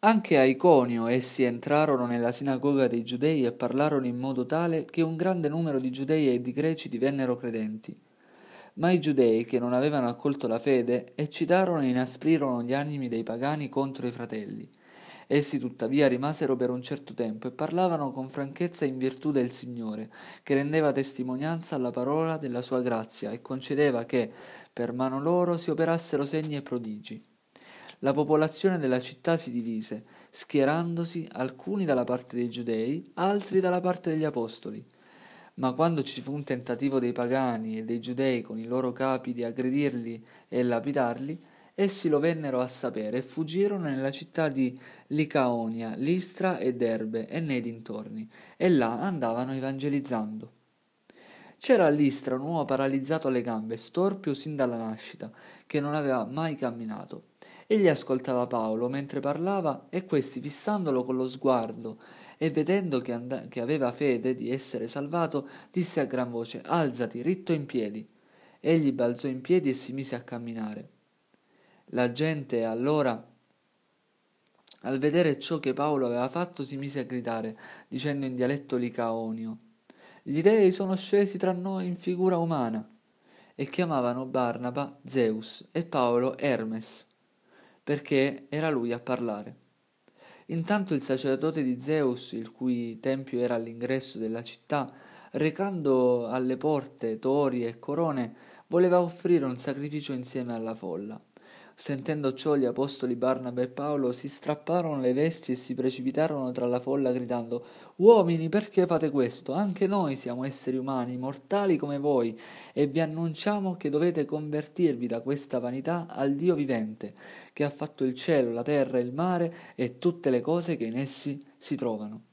Anche a Iconio essi entrarono nella sinagoga dei giudei e parlarono in modo tale che un grande numero di giudei e di greci divennero credenti. Ma i giudei, che non avevano accolto la fede, eccitarono e inasprirono gli animi dei pagani contro i fratelli. Essi tuttavia rimasero per un certo tempo e parlavano con franchezza in virtù del Signore, che rendeva testimonianza alla parola della sua grazia e concedeva che, per mano loro, si operassero segni e prodigi la popolazione della città si divise, schierandosi alcuni dalla parte dei giudei, altri dalla parte degli apostoli. Ma quando ci fu un tentativo dei pagani e dei giudei con i loro capi di aggredirli e lapidarli, essi lo vennero a sapere e fuggirono nella città di Licaonia, Listra e Derbe e nei dintorni, e là andavano evangelizzando. C'era a Listra un uomo paralizzato alle gambe, storpio sin dalla nascita, che non aveva mai camminato. Egli ascoltava Paolo mentre parlava e questi, fissandolo con lo sguardo e vedendo che, and- che aveva fede di essere salvato, disse a gran voce Alzati, ritto in piedi. Egli balzò in piedi e si mise a camminare. La gente allora, al vedere ciò che Paolo aveva fatto, si mise a gridare, dicendo in dialetto licaonio Gli dei sono scesi tra noi in figura umana. E chiamavano Barnaba Zeus e Paolo Hermes perché era lui a parlare. Intanto il sacerdote di Zeus, il cui tempio era all'ingresso della città, recando alle porte tori e corone, voleva offrire un sacrificio insieme alla folla. Sentendo ciò gli apostoli Barnaba e Paolo si strapparono le vesti e si precipitarono tra la folla gridando Uomini, perché fate questo? Anche noi siamo esseri umani, mortali come voi, e vi annunciamo che dovete convertirvi da questa vanità al Dio vivente, che ha fatto il cielo, la terra, il mare e tutte le cose che in essi si trovano.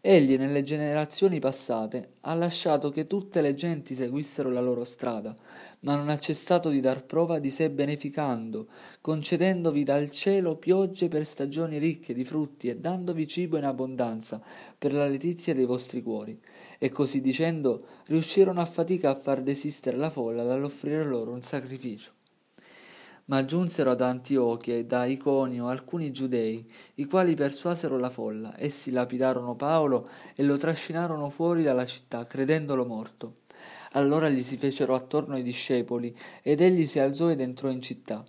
Egli nelle generazioni passate ha lasciato che tutte le genti seguissero la loro strada, ma non ha cessato di dar prova di sé beneficando, concedendovi dal cielo piogge per stagioni ricche di frutti e dandovi cibo in abbondanza per la letizia dei vostri cuori. E così dicendo riuscirono a fatica a far desistere la folla dall'offrire loro un sacrificio. Ma giunsero ad Antiochia e da Iconio alcuni giudei, i quali persuasero la folla, essi lapidarono Paolo e lo trascinarono fuori dalla città, credendolo morto. Allora gli si fecero attorno i discepoli, ed egli si alzò ed entrò in città.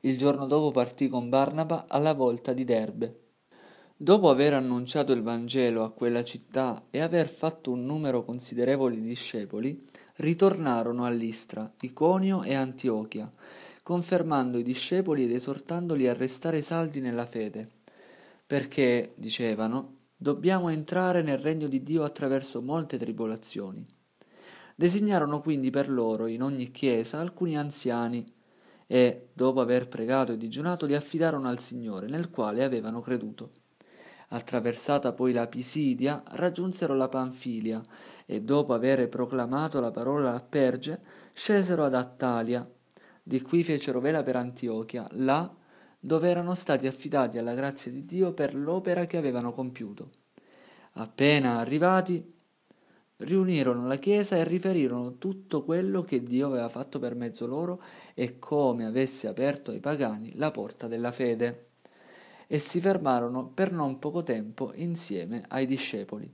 Il giorno dopo partì con Barnaba alla volta di Derbe. Dopo aver annunciato il Vangelo a quella città e aver fatto un numero considerevole di discepoli, ritornarono a Listra, Iconio e Antiochia, confermando i discepoli ed esortandoli a restare saldi nella fede. Perché, dicevano, dobbiamo entrare nel regno di Dio attraverso molte tribolazioni. Designarono quindi per loro in ogni chiesa alcuni anziani e, dopo aver pregato e digiunato, li affidarono al Signore, nel quale avevano creduto. Attraversata poi la Pisidia, raggiunsero la Panfilia e, dopo aver proclamato la parola a Perge, scesero ad Attalia. Di qui fecero vela per Antiochia, là dove erano stati affidati alla grazia di Dio per l'opera che avevano compiuto. Appena arrivati, riunirono la Chiesa e riferirono tutto quello che Dio aveva fatto per mezzo loro e come avesse aperto ai pagani la porta della fede. E si fermarono per non poco tempo insieme ai discepoli.